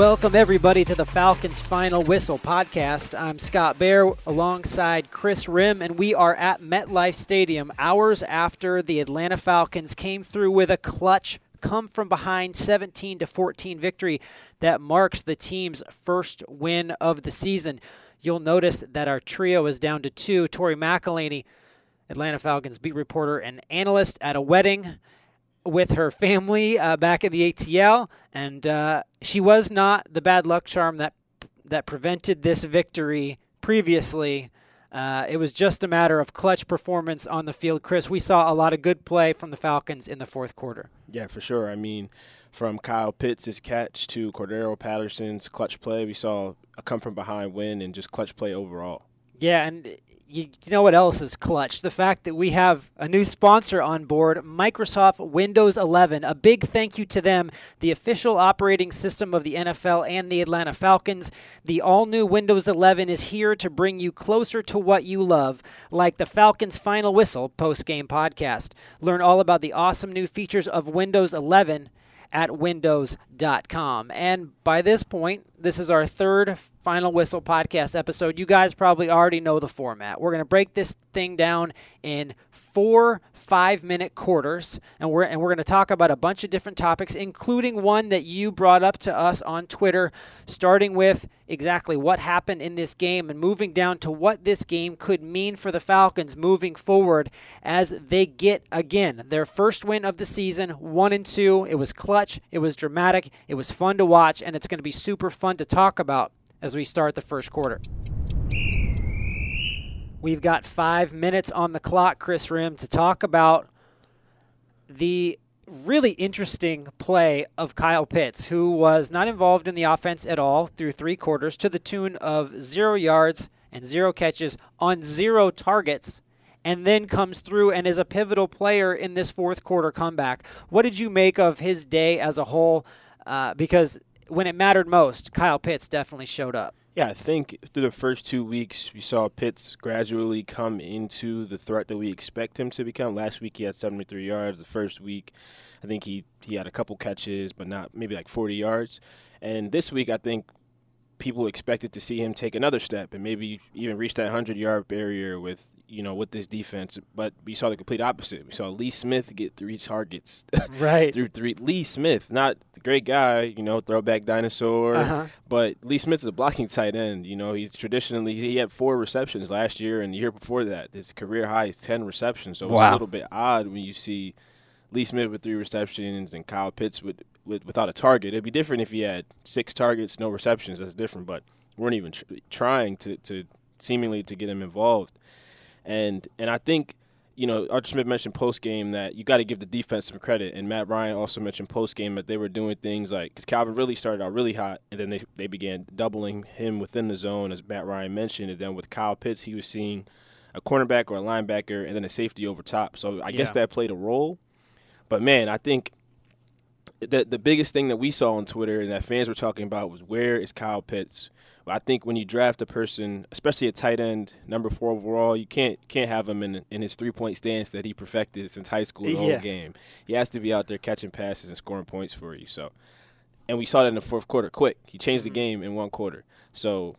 Welcome, everybody, to the Falcons Final Whistle podcast. I'm Scott Bair alongside Chris Rim, and we are at MetLife Stadium hours after the Atlanta Falcons came through with a clutch come from behind 17 to 14 victory that marks the team's first win of the season. You'll notice that our trio is down to two. Tori McElhaney, Atlanta Falcons beat reporter and analyst at a wedding with her family uh, back in the ATL, and uh, she was not the bad luck charm that that prevented this victory previously. Uh, it was just a matter of clutch performance on the field. Chris, we saw a lot of good play from the Falcons in the fourth quarter. Yeah, for sure. I mean, from Kyle Pitts' catch to Cordarrelle Patterson's clutch play, we saw a come from behind win and just clutch play overall. Yeah, and you, you know what else is clutch? The fact that we have a new sponsor on board, Microsoft Windows 11. A big thank you to them, the official operating system of the NFL and the Atlanta Falcons. The all new Windows 11 is here to bring you closer to what you love, like the Falcons Final Whistle post game podcast. Learn all about the awesome new features of Windows 11 at windows.com. And by this point, this is our third Final Whistle podcast episode. You guys probably already know the format. We're going to break this thing down in four five minute quarters and we're and we're going to talk about a bunch of different topics including one that you brought up to us on Twitter starting with exactly what happened in this game and moving down to what this game could mean for the Falcons moving forward as they get again their first win of the season 1 and 2 it was clutch it was dramatic it was fun to watch and it's going to be super fun to talk about as we start the first quarter We've got five minutes on the clock, Chris Rim, to talk about the really interesting play of Kyle Pitts, who was not involved in the offense at all through three quarters, to the tune of zero yards and zero catches on zero targets, and then comes through and is a pivotal player in this fourth quarter comeback. What did you make of his day as a whole? Uh, because when it mattered most, Kyle Pitts definitely showed up. Yeah, I think through the first two weeks, we saw Pitts gradually come into the threat that we expect him to become. Last week, he had 73 yards. The first week, I think he, he had a couple catches, but not maybe like 40 yards. And this week, I think people expected to see him take another step and maybe even reach that 100 yard barrier with you know, with this defense. But we saw the complete opposite. We saw Lee Smith get three targets. Right. through three. Lee Smith, not the great guy, you know, throwback dinosaur. Uh-huh. But Lee Smith is a blocking tight end. You know, he's traditionally he had four receptions last year, and the year before that, his career high is ten receptions. So Wow. it's a little bit odd when you see Lee Smith with three receptions and Kyle Pitts with, with without a target. It'd be different if he had six targets, no receptions. That's different. But we weren't even tr- trying to, to seemingly to get him involved. And and I think you know Arthur Smith mentioned post game that you got to give the defense some credit, and Matt Ryan also mentioned post game that they were doing things like because Calvin really started out really hot, and then they they began doubling him within the zone as Matt Ryan mentioned, and then with Kyle Pitts he was seeing a cornerback or a linebacker and then a safety over top. So I guess that played a role. But man, I think the the biggest thing that we saw on Twitter and that fans were talking about was where is Kyle Pitts? I think when you draft a person, especially a tight end, number four overall, you can't can't have him in in his three point stance that he perfected since high school the Yeah. whole game. He has to be out there catching passes and scoring points for you. So, and we saw that in the fourth quarter. Quick, he changed the mm-hmm. game in one quarter. So,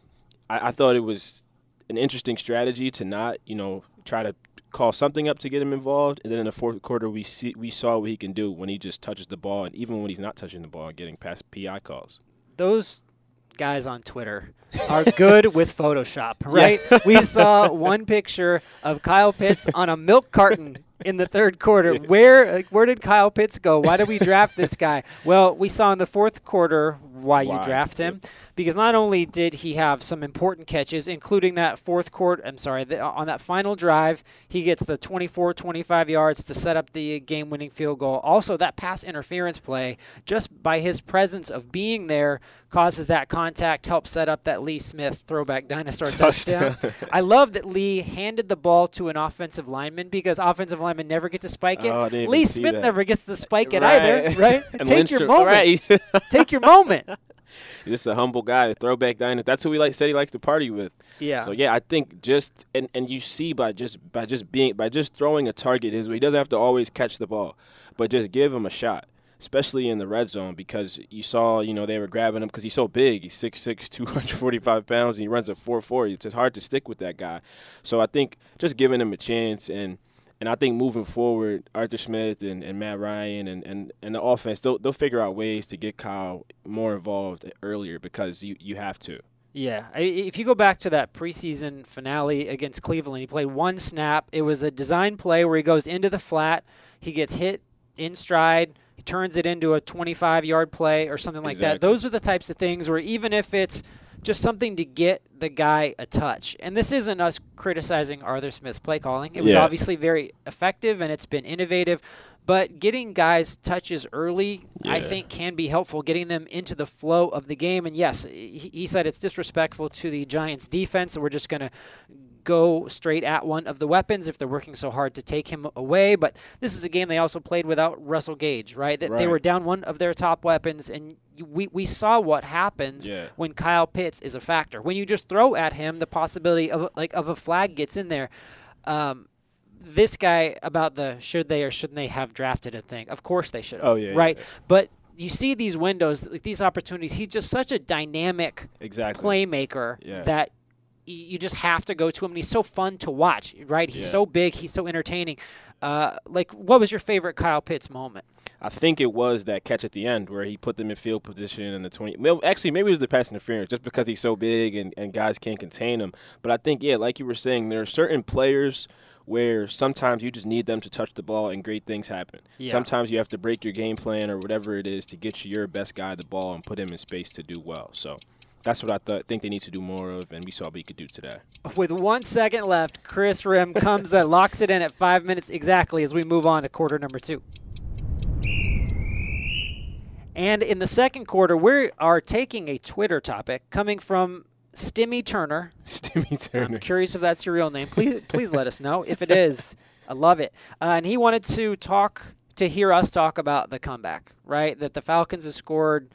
I, I thought it was an interesting strategy to not, you know, try to call something up to get him involved, and then in the fourth quarter we see we saw what he can do when he just touches the ball, and even when he's not touching the ball, getting past PI calls. those guys on Twitter are good with Photoshop, right? We saw one picture of Kyle Pitts on a milk carton in the third quarter. Where like, where did Kyle Pitts go? Why did we draft this guy? Well, we saw in the fourth quarter why, you draft him because not only did he have some important catches including that fourth quarter I'm sorry, the, on that final drive, he gets the 24 25 yards to set up the game-winning field goal. Also, that pass interference play just by his presence of being there causes that contact, helps set up that Lee Smith throwback dinosaur touchdown. I love that Lee handed the ball to an offensive lineman because offensive linemen never get to spike it. Oh, I didn't even Lee Smith never gets to spike it Right. either, right? And Take your moment. Right. Take your moment. Just a humble guy, a throwback dinosaur. That's who he like said he likes to party with. Yeah. So yeah, I think just and, and you see by just by just being by just throwing a target is he doesn't have to always catch the ball, but just give him a shot. especially in the red zone, because you saw, you know, they were grabbing him because he's so big. He's 6'6", 245 pounds, and he runs a 4'4". It's just hard to stick with that guy. So I think just giving him a chance and – and I think moving forward, Arthur Smith and, and Matt Ryan and, and, and the offense, they'll, they'll figure out ways to get Kyle more involved earlier because you, you have to. Yeah, if you go back to that preseason finale against Cleveland, he played one snap. It was a design play where he goes into the flat, he gets hit in stride, he turns it into a 25 yard play or something like exactly. that. Those are the types of things where even if it's just something to get the guy a touch. And this isn't us criticizing Arthur Smith's play calling. It was Yeah. obviously very effective and it's been innovative. But getting guys touches early, I think, can be helpful, getting them into the flow of the game. And yes, he he said it's disrespectful to the Giants' defense, and we're just going to go straight at one of the weapons if they're working so hard to take him away. But this is a game they also played without Russell Gage, right? That they were down one of their top weapons, and we, we saw what happens Yeah. when Kyle Pitts is a factor. When you just throw at him, the possibility of like of a flag gets in there. Um, this guy about the should they or shouldn't they have drafted a thing? Of course they should. have, Oh, yeah, yeah, right. yeah. But you see these windows, like these opportunities. He's just such a dynamic Exactly. playmaker Yeah. that you just have to go to him. And he's so fun to watch, right? He's Yeah. so big. He's so entertaining. Uh, like, what was your favorite Kyle Pitts moment? I think it was that catch at the end where he put them in field position in the 20. well, Actually, maybe it was the pass interference just because he's so big and, and guys can't contain him. But I think, yeah, like you were saying, there are certain players where sometimes you just need them to touch the ball and great things happen. Yeah. Sometimes you have to break your game plan or whatever it is to get your best guy the ball and put him in space to do well. So that's what I th- think they need to do more of, and we saw what he could do today. With one second left, Chris Rim comes and locks it in at five minutes exactly as we move on to quarter number two. And in the second quarter, we are taking a Twitter topic coming from Stimmy Turner. Stimmy I'm Turner. curious if that's your real name. Please, please let us know if it is. I love it. Uh, and he wanted to talk to hear us talk about the comeback, right? That the Falcons have scored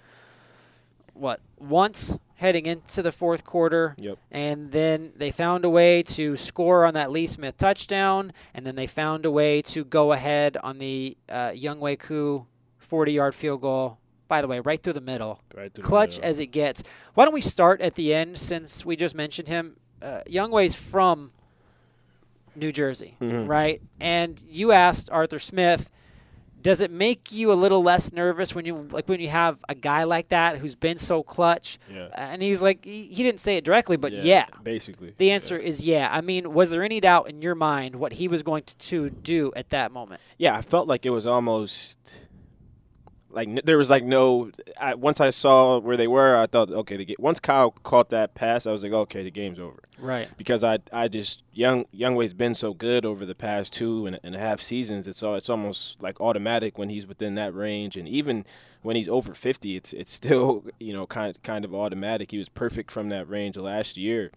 what once heading into the fourth quarter, Yep. and then they found a way to score on that Lee Smith touchdown, and then they found a way to go ahead on the uh, Younghoe Koo 40-yard field goal. By the way, right through the middle Right through the clutch middle. as it gets. Why don't we start at the end since we just mentioned him? Uh, Younghoe's from New Jersey, Mhm. right? And you asked Arthur Smith, does it make you a little less nervous when you like when you have a guy like that who's been so clutch? Yeah. And he's like, he, he didn't say it directly, but yeah. Basically. The answer is yeah. I mean, was there any doubt in your mind what he was going to, to do at that moment? Yeah, I felt like it was almost like n- there was like no. I, once I saw where they were, I thought, okay, the once Kyle caught that pass, I was like, okay, the game's over. Right. Because I, I just young Younghoe's been so good over the past two and, and a half seasons. It's all, it's almost like automatic when he's within that range, and even when he's over fifty, it's it's still you know kind kind of automatic. He was perfect from that range last year.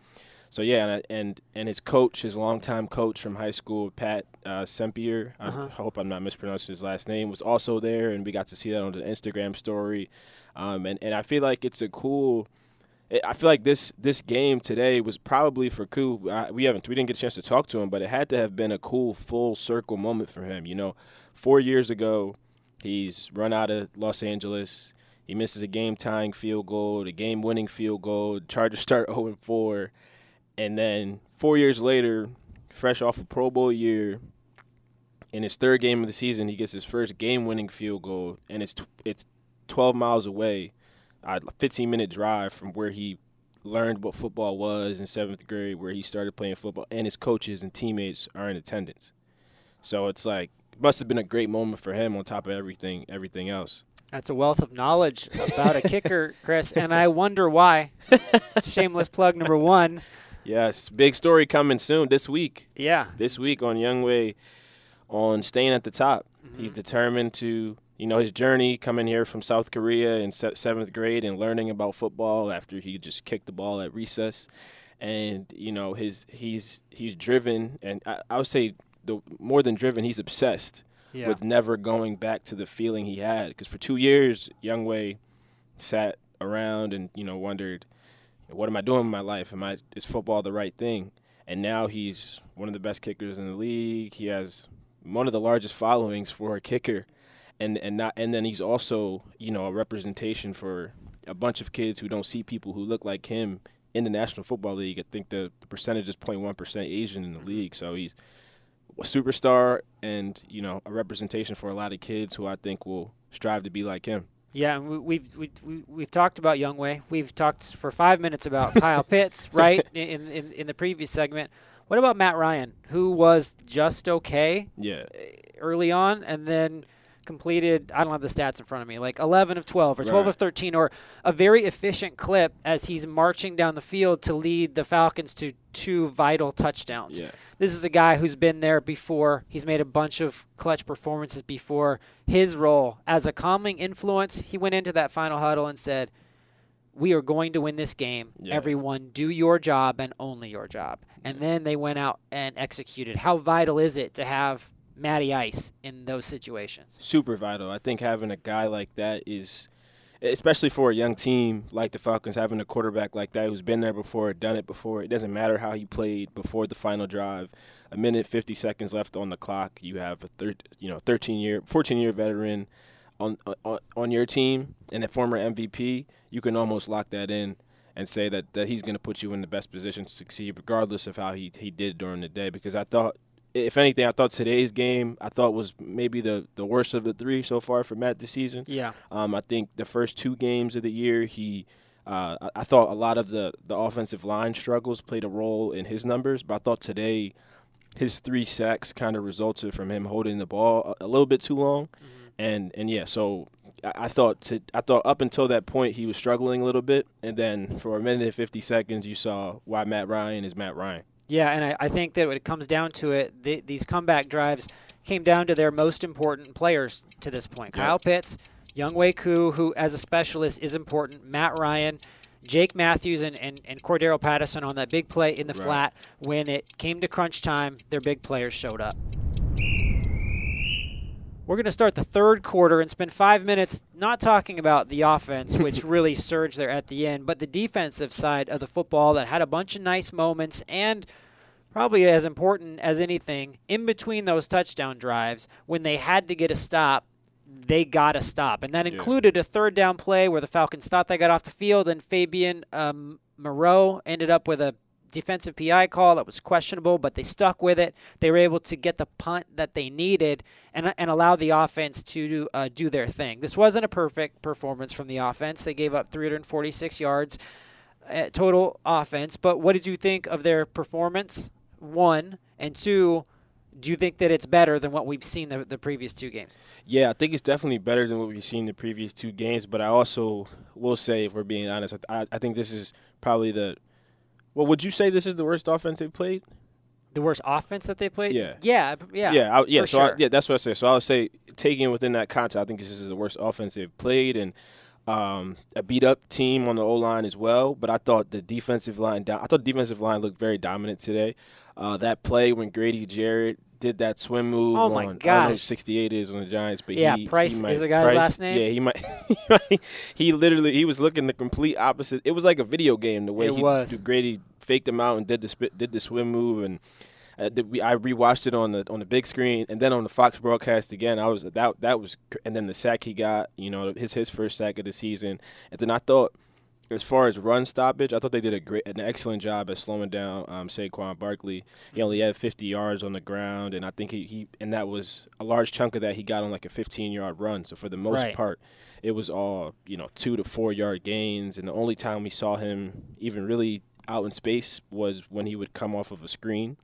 So yeah, and and and his coach, his longtime coach from high school, Pat uh, Sempier. Uh-huh. I hope I'm not mispronouncing his last name. Was also there, and we got to see that on the Instagram story. Um, and and I feel like it's a cool. I- I feel like this this game today was probably for Koo. I, we haven't we didn't get a chance to talk to him, but it had to have been a cool full circle moment for him. You know, four years ago, he's run out of Los Angeles. He misses a game tying field goal, the game winning field goal. Chargers start 0 4. And then four years later, fresh off a Pro Bowl year, in his third game of the season, he gets his first game winning field goal, and it's, t- it's 12 miles away, a 15 minute drive from where he learned what football was in seventh grade, where he started playing football, and his coaches and teammates are in attendance. So it's like, it must have been a great moment for him on top of everything everything else. That's a wealth of knowledge about a kicker, Chris, and I wonder why. Shameless plug number one. Yes, big story coming soon this week. Yeah. This week on Younghoe on staying at the top. Mm-hmm. He's determined to, you know, his journey coming here from South Korea in se- seventh grade and learning about football after he just kicked the ball at recess, and you know his he's he's driven and I, I would say the more than driven he's obsessed Yeah. with never going back to the feeling he had because for two years Younghoe sat around and you know wondered what am I doing in my life? Am I is football the right thing? And now he's one of the best kickers in the league. He has one of the largest followings for a kicker. And and not and then he's also you know a representation for a bunch of kids who don't see people who look like him in the National Football League. I think the, the percentage is 0.1 percent Asian in the mm-hmm. league, so he's a superstar and you know a representation for a lot of kids who I think will strive to be like him. Yeah, and we, we've we, we, we've talked about Younghoe. We've talked for five minutes about Kyle Pitts, right? In, in in the previous segment. What about Matt Ryan, who was just okay? Yeah. Eh, early on, and then completed, I don't have the stats in front of me, like 11 of 12 or 12 Right. of 13, or a very efficient clip as he's marching down the field to lead the Falcons to two vital touchdowns. Yeah. This is a guy who's been there before. He's made a bunch of clutch performances before. His role as a calming influence, he went into that final huddle and said, we are going to win this game. Yeah. Everyone, do your job and only your job. And then they went out and executed. How vital is it to have Matty Ice in those situations? super vital. I think having a guy like that is, especially for a young team like the Falcons, having a quarterback like that who's been there before, done it before. It doesn't matter how he played before the final drive. A minute fifty seconds left on the clock. You have a thir- you know, thirteen year, fourteen year veteran on on on your team and a former MVP. You can almost lock that in. And say that, that he's going to put you in the best position to succeed, regardless of how he, he did during the day. Because I thought if anything, I thought today's game I thought was maybe the, the worst of the three so far for Matt this season. Yeah. Um, I think the first two games of the year, he, uh, I, I thought a lot of the, the offensive line struggles played a role in his numbers, but I thought today his three sacks kind of resulted from him holding the ball a, a little bit too long, and and yeah, so I, I thought to, I thought up until that point he was struggling a little bit, and then for a minute and fifty seconds you saw why Matt Ryan is Matt Ryan. Yeah, and I, I think that when it comes down to it, the, these comeback drives came down to their most important players to this point. Yeah. Kyle Pitts, Younghoe Koo, who as a specialist is important, Matt Ryan, Jake Matthews, and, and, and Cordarrelle Patterson on that big play in the Right. flat. When it came to crunch time, their big players showed up. We're going to start the third quarter and spend five minutes not talking about the offense, which really surged there at the end, but the defensive side of the football that had a bunch of nice moments and probably as important as anything, in between those touchdown drives, when they had to get a stop, they got a stop. And that Yeah. included a third down play where the Falcons thought they got off the field, and Fabian um, Moreau ended up with a defensive PI call that was questionable, but they stuck with it. They were able to get the punt that they needed and, and allow the offense to uh, do their thing. This wasn't a perfect performance from the offense. They gave up 346 yards uh, total offense, but what did you think of their performance? One, and two, do you think that it's better than what we've seen the, the previous two games? Yeah, I think it's definitely better than what we've seen the previous two games. But I also will say, if we're being honest, I, I think this is probably the. Well, would you say this is the worst offense they've played? The worst offense that they played? Yeah. Yeah, yeah. yeah, I, yeah. So I, yeah, that's what I say. So I would say, taking it within that context, I think this is the worst offense they've played, and um, a beat up team on the O line as well. But I thought the defensive line down. I thought the defensive line looked very dominant today. Uh, that play when Grady Jarrett did that swim move. Oh, my on, I don't know gosh. 68 is on the Giants, but Yeah, he, Price he is might, the guy's Price- last name? Yeah, he might. He, literally he was looking the complete opposite. It was like a video game the way It he was. Grady faked him out and did the sp- did the swim move and. Uh, we, I rewatched it on the on the big screen and then on the Fox broadcast again. I was that that was and then the sack he got, you know, his his first sack of the season. And then I thought, as far as run stoppage, I thought they did a great, an excellent job at slowing down um, Saquon Barkley. He only had 50 yards on the ground, and I think he, he and that was a large chunk of that he got on like a 15 yard run. So for the most Right. part, it was all you know two to four yard gains. And the only time we saw him even really out in space was when he would come off of a screen.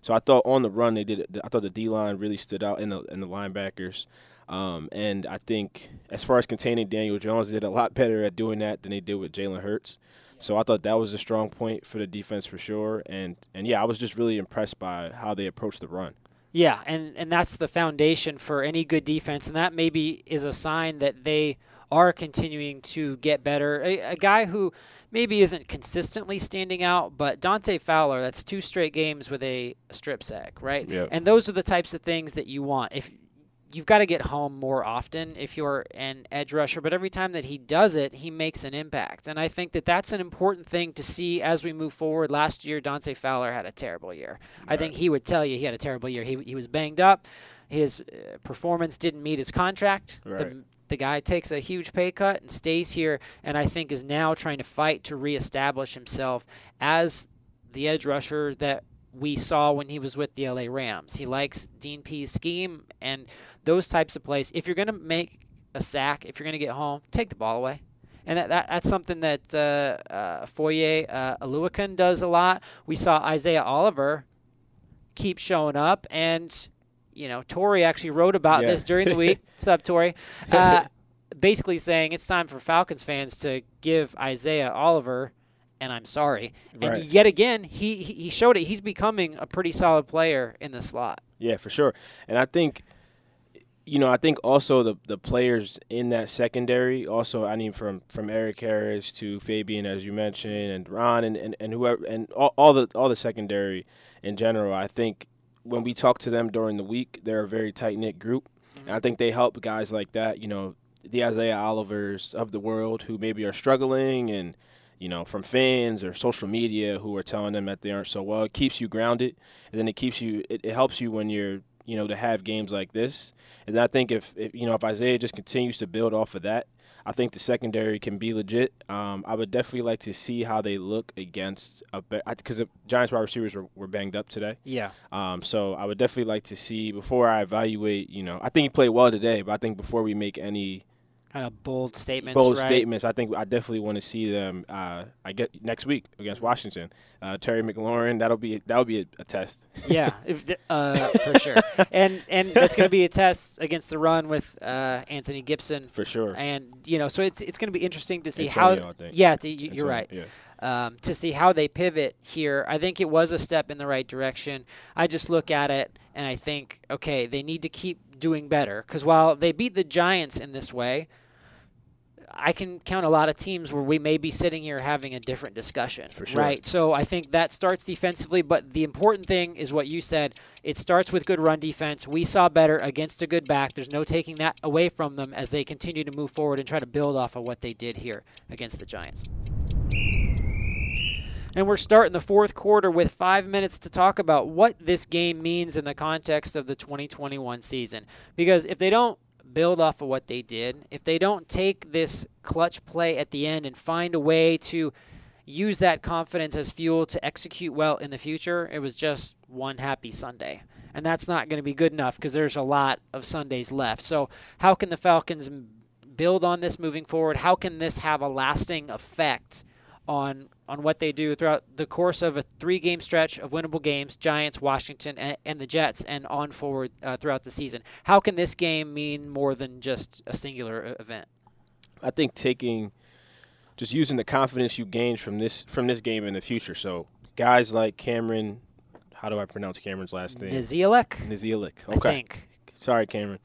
So I thought on the run they did. I thought the D line really stood out in the in the linebackers. Um, and I think as far as containing Daniel Jones, they did a lot better at doing that than they did with Jalen Hurts. So I thought that was a strong point for the defense for sure. And and yeah, I was just really impressed by how they approached the run. Yeah, and, and that's the foundation for any good defense, and that maybe is a sign that they are continuing to get better. A, a guy who maybe isn't consistently standing out, but Dante Fowler, that's two straight games with a strip sack, right? Yep. And those are the types of things that you want. If you've got to get home more often if you're an edge rusher, but every time that he does it, he makes an impact. And I think that that's an important thing to see as we move forward. Last year, Dante Fowler had a terrible year. Right. I think he would tell you he had a terrible year. He, he was banged up. His uh, performance didn't meet his contract. Right. The, the guy takes a huge pay cut and stays here, and I think is now trying to fight to reestablish himself as the edge rusher that we saw when he was with the LA Rams. He likes Dean Pees' scheme and those types of plays. If you're going to make a sack, if you're going to get home, take the ball away. And that, that that's something that uh, uh, Foye uh, Oluokun does a lot. We saw Isaiah Oliver keep showing up, and you know Tori actually wrote about yeah. this during the week. Sub Tori, uh, basically saying it's time for Falcons fans to give Isaiah Oliver and I'm sorry. Right. And yet again, he he showed it. He's becoming a pretty solid player in the slot. Yeah, for sure. And I think you know, I think also the the players in that secondary, also I mean from from Erik Harris to Fabian as you mentioned and Ron and, and, and whoever and all, all the all the secondary in general, I think when we talk to them during the week, they're a very tight knit group. Mm-hmm. And I think they help guys like that, you know, the Isaiah Olivers of the world who maybe are struggling and you know, from fans or social media who are telling them that they aren't so well. It keeps you grounded, and then it keeps you. It, it helps you when you're, you know, to have games like this. And I think if, if you know if Isaiah just continues to build off of that, I think the secondary can be legit. Um, I would definitely like to see how they look against a because the Giants wide receivers were, were banged up today. Yeah. Um, so I would definitely like to see before I evaluate. You know, I think he played well today, but I think before we make any kind of bold statements. Bold right? statements. I think I definitely want to see them. Uh, I get next week against Washington. Uh, Terry McLaurin. That'll be that'll be a, a test. yeah, if the, uh, for sure. And and that's going to be a test against the run with uh, Anthony Gibson for sure. And you know, so it's it's going to be interesting to see Antonio, how. Yeah, you, are right. Yeah. Um, to see how they pivot here. I think it was a step in the right direction. I just look at it and I think, okay, they need to keep doing better. Because while they beat the Giants in this way, I can count a lot of teams where we may be sitting here having a different discussion. For sure. Right. So I think that starts defensively, but the important thing is what you said. It starts with good run defense. We saw better against a good back. There's no taking that away from them as they continue to move forward and try to build off of what they did here against the Giants. And we're starting the fourth quarter with five minutes to talk about what this game means in the context of the 2021 season. Because if they don't build off of what they did, if they don't take this clutch play at the end and find a way to use that confidence as fuel to execute well in the future, it was just one happy Sunday. And that's not going to be good enough because there's a lot of Sundays left. So, how can the Falcons build on this moving forward? How can this have a lasting effect on on what they do throughout the course of a three game stretch of winnable games Giants, Washington, and, and the Jets, and on forward uh, throughout the season. How can this game mean more than just a singular event? I think taking just using the confidence you gained from this from this game in the future. So guys like Cameron, how do I pronounce Cameron's last name? Nizialek. Nizialek. Okay. Sorry, Cameron.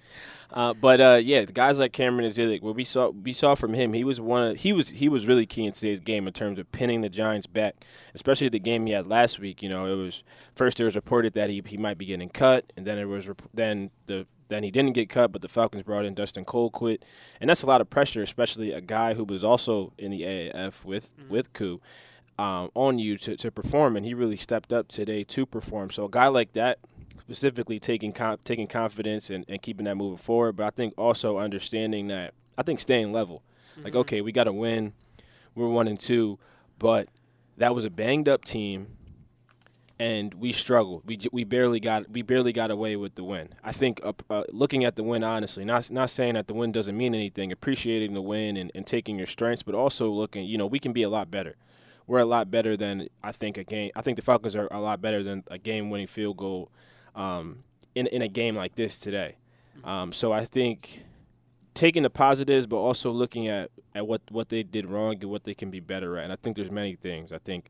Uh, but uh, yeah, the guys like Cameron Nizialek, what we saw we saw from him, he was one of, he was he was really key in today's game in terms of pinning the Giants back, especially the game he had last week. You know, it was first it was reported that he, he might be getting cut, and then it was then the then he didn't get cut, but the Falcons brought in Dustin Colquitt, and that's a lot of pressure, especially a guy who was also in the AAF with mm-hmm. with Koo. Um, on you to, to perform, and he really stepped up today to perform. So a guy like that, specifically taking com- taking confidence and, and keeping that moving forward. But I think also understanding that I think staying level. Mm-hmm. Like okay, we got to win. We're one and two, but that was a banged up team, and we struggled. We we barely got we barely got away with the win. I think uh, uh, looking at the win honestly, not not saying that the win doesn't mean anything, appreciating the win and, and taking your strengths, but also looking, you know, we can be a lot better we're a lot better than I think a game. I think the Falcons are a lot better than a game-winning field goal um, in in a game like this today. Um, so I think taking the positives, but also looking at, at what, what they did wrong and what they can be better at. And I think there's many things. I think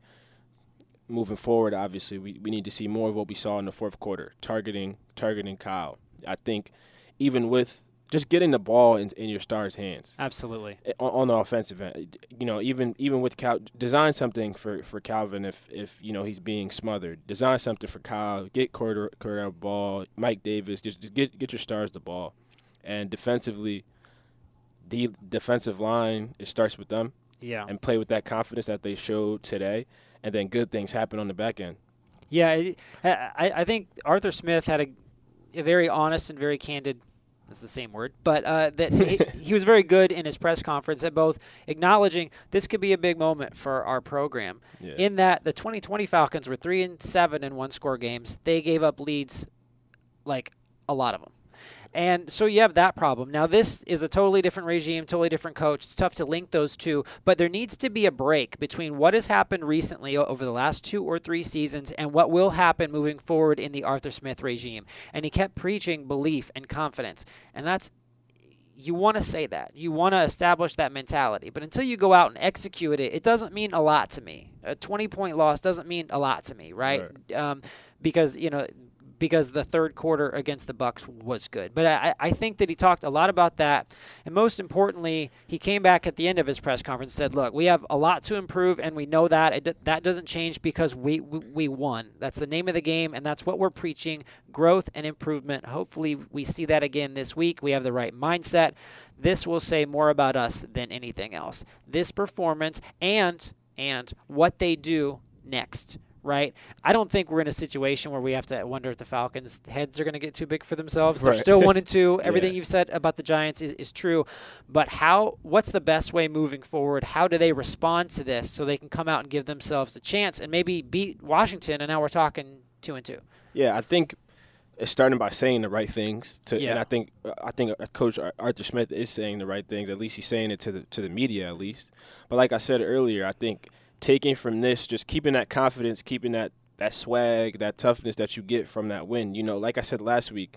moving forward, obviously, we, we need to see more of what we saw in the fourth quarter, targeting targeting Kyle. I think even with just getting the ball in, in your star's hands. Absolutely. Eh, on, on, the offensive end, you know, even even with Cal, design something for, for Calvin if if you know he's being smothered. Design something for Kyle. Get Cordell, Cordell ball. Mike Davis. Just, just get get your stars the ball. And defensively, the defensive line it starts with them Yeah. and play with that confidence that they showed today, and then good things happen on the back end. Yeah, I, I think Arthur Smith had a, a very honest and very candid. That's the same word, but uh, that he, he was very good in his press conference at both acknowledging this could be a big moment for our program. Yeah. In that the 2020 Falcons were three and seven in one score games, they gave up leads, like a lot of them. And so you have that problem. Now, this is a totally different regime, totally different coach. It's tough to link those two, but there needs to be a break between what has happened recently over the last two or three seasons and what will happen moving forward in the Arthur Smith regime. And he kept preaching belief and confidence. And that's you want to say that. You want to establish that mentality. But until you go out and execute it, it doesn't mean a lot to me. A 20 point loss doesn't mean a lot to me, right? Um, because, you know, because the third quarter against the Bucs was good. But I, I think that he talked a lot about that. And most importantly, he came back at the end of his press conference and said, look, we have a lot to improve, and we know that. It, that doesn't change because we, we, we won. That's the name of the game, and that's what we're preaching growth and improvement. Hopefully, we see that again this week. We have the right mindset. This will say more about us than anything else. This performance and and what they do next right? I don't think we're in a situation where we have to wonder if the Falcons' heads are going to get too big for themselves. They're still one and two. Everything Yeah. you've said about the Giants is, is true, but how? What's the best way moving forward? How do they respond to this so they can come out and give themselves a chance and maybe beat Washington? And now we're talking two and two. Yeah, I think it's starting by saying the right things. To, Yeah. And I think I think Coach Arthur Smith is saying the right things. At least he's saying it to the to the media, at least. But like I said earlier, I think taking from this, just keeping that confidence, keeping that that swag, that toughness that you get from that win. You know, like I said last week,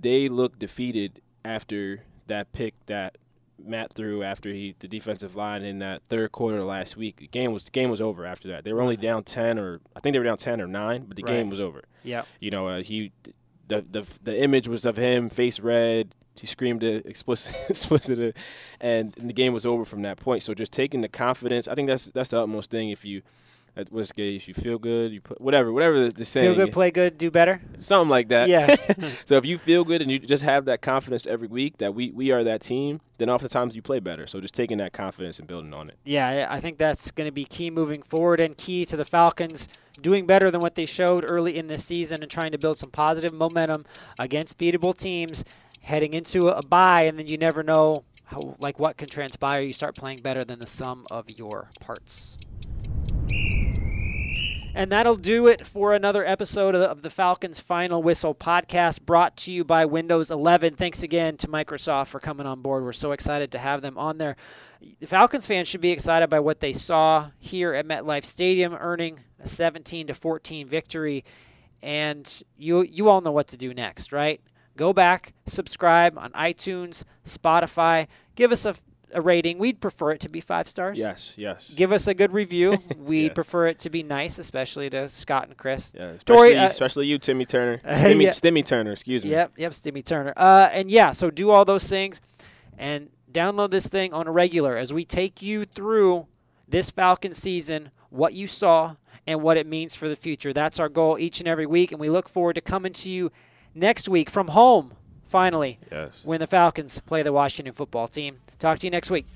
they looked defeated after that pick that Matt threw after he the defensive line in that third quarter last week. The game was the game was over after that. They were only down ten or I think they were down ten or nine, but the Right. game was over. Yeah. You know, uh, he the the the image was of him face red. He screamed it explicit, explicit, and, the game was over from that point. So just taking the confidence, I think that's that's the utmost thing. If you that was good, if you feel good, you put whatever whatever the, the saying, Feel good, play good, do better. something like that. Yeah. so if you feel good and you just have that confidence every week that we we are that team, then oftentimes you play better. So just taking that confidence and building on it. Yeah, I think that's going to be key moving forward and key to the Falcons doing better than what they showed early in this season and trying to build some positive momentum against beatable teams heading into a bye and then you never know how like what can transpire you start playing better than the sum of your parts. And that'll do it for another episode of the, Falcons Final Whistle podcast brought to you by Windows 11. Thanks again to Microsoft for coming on board. We're so excited to have them on there. The Falcons fans should be excited by what they saw here at MetLife Stadium, earning a 17 to 14 victory. And you you all know what to do next, right? Go back, subscribe on iTunes, Spotify, give us a, a rating. We'd prefer it to be five stars. Yes, yes. Give us a good review. We'd Yes. prefer it to be nice, especially to Scott and Chris. yeah, especially, uh, especially you, Timmy Turner. Stimmy, Yeah. Stimmy Turner, excuse me. Yep, yep, Stimmy Turner. Uh, and yeah, so do all those things and download this thing on a regular as we take you through this Falcon season, what you saw, and what it means for the future. That's our goal each and every week, and we look forward to coming to you next week from home, finally, Yes. when the Falcons play the Washington football team. Talk to you next week.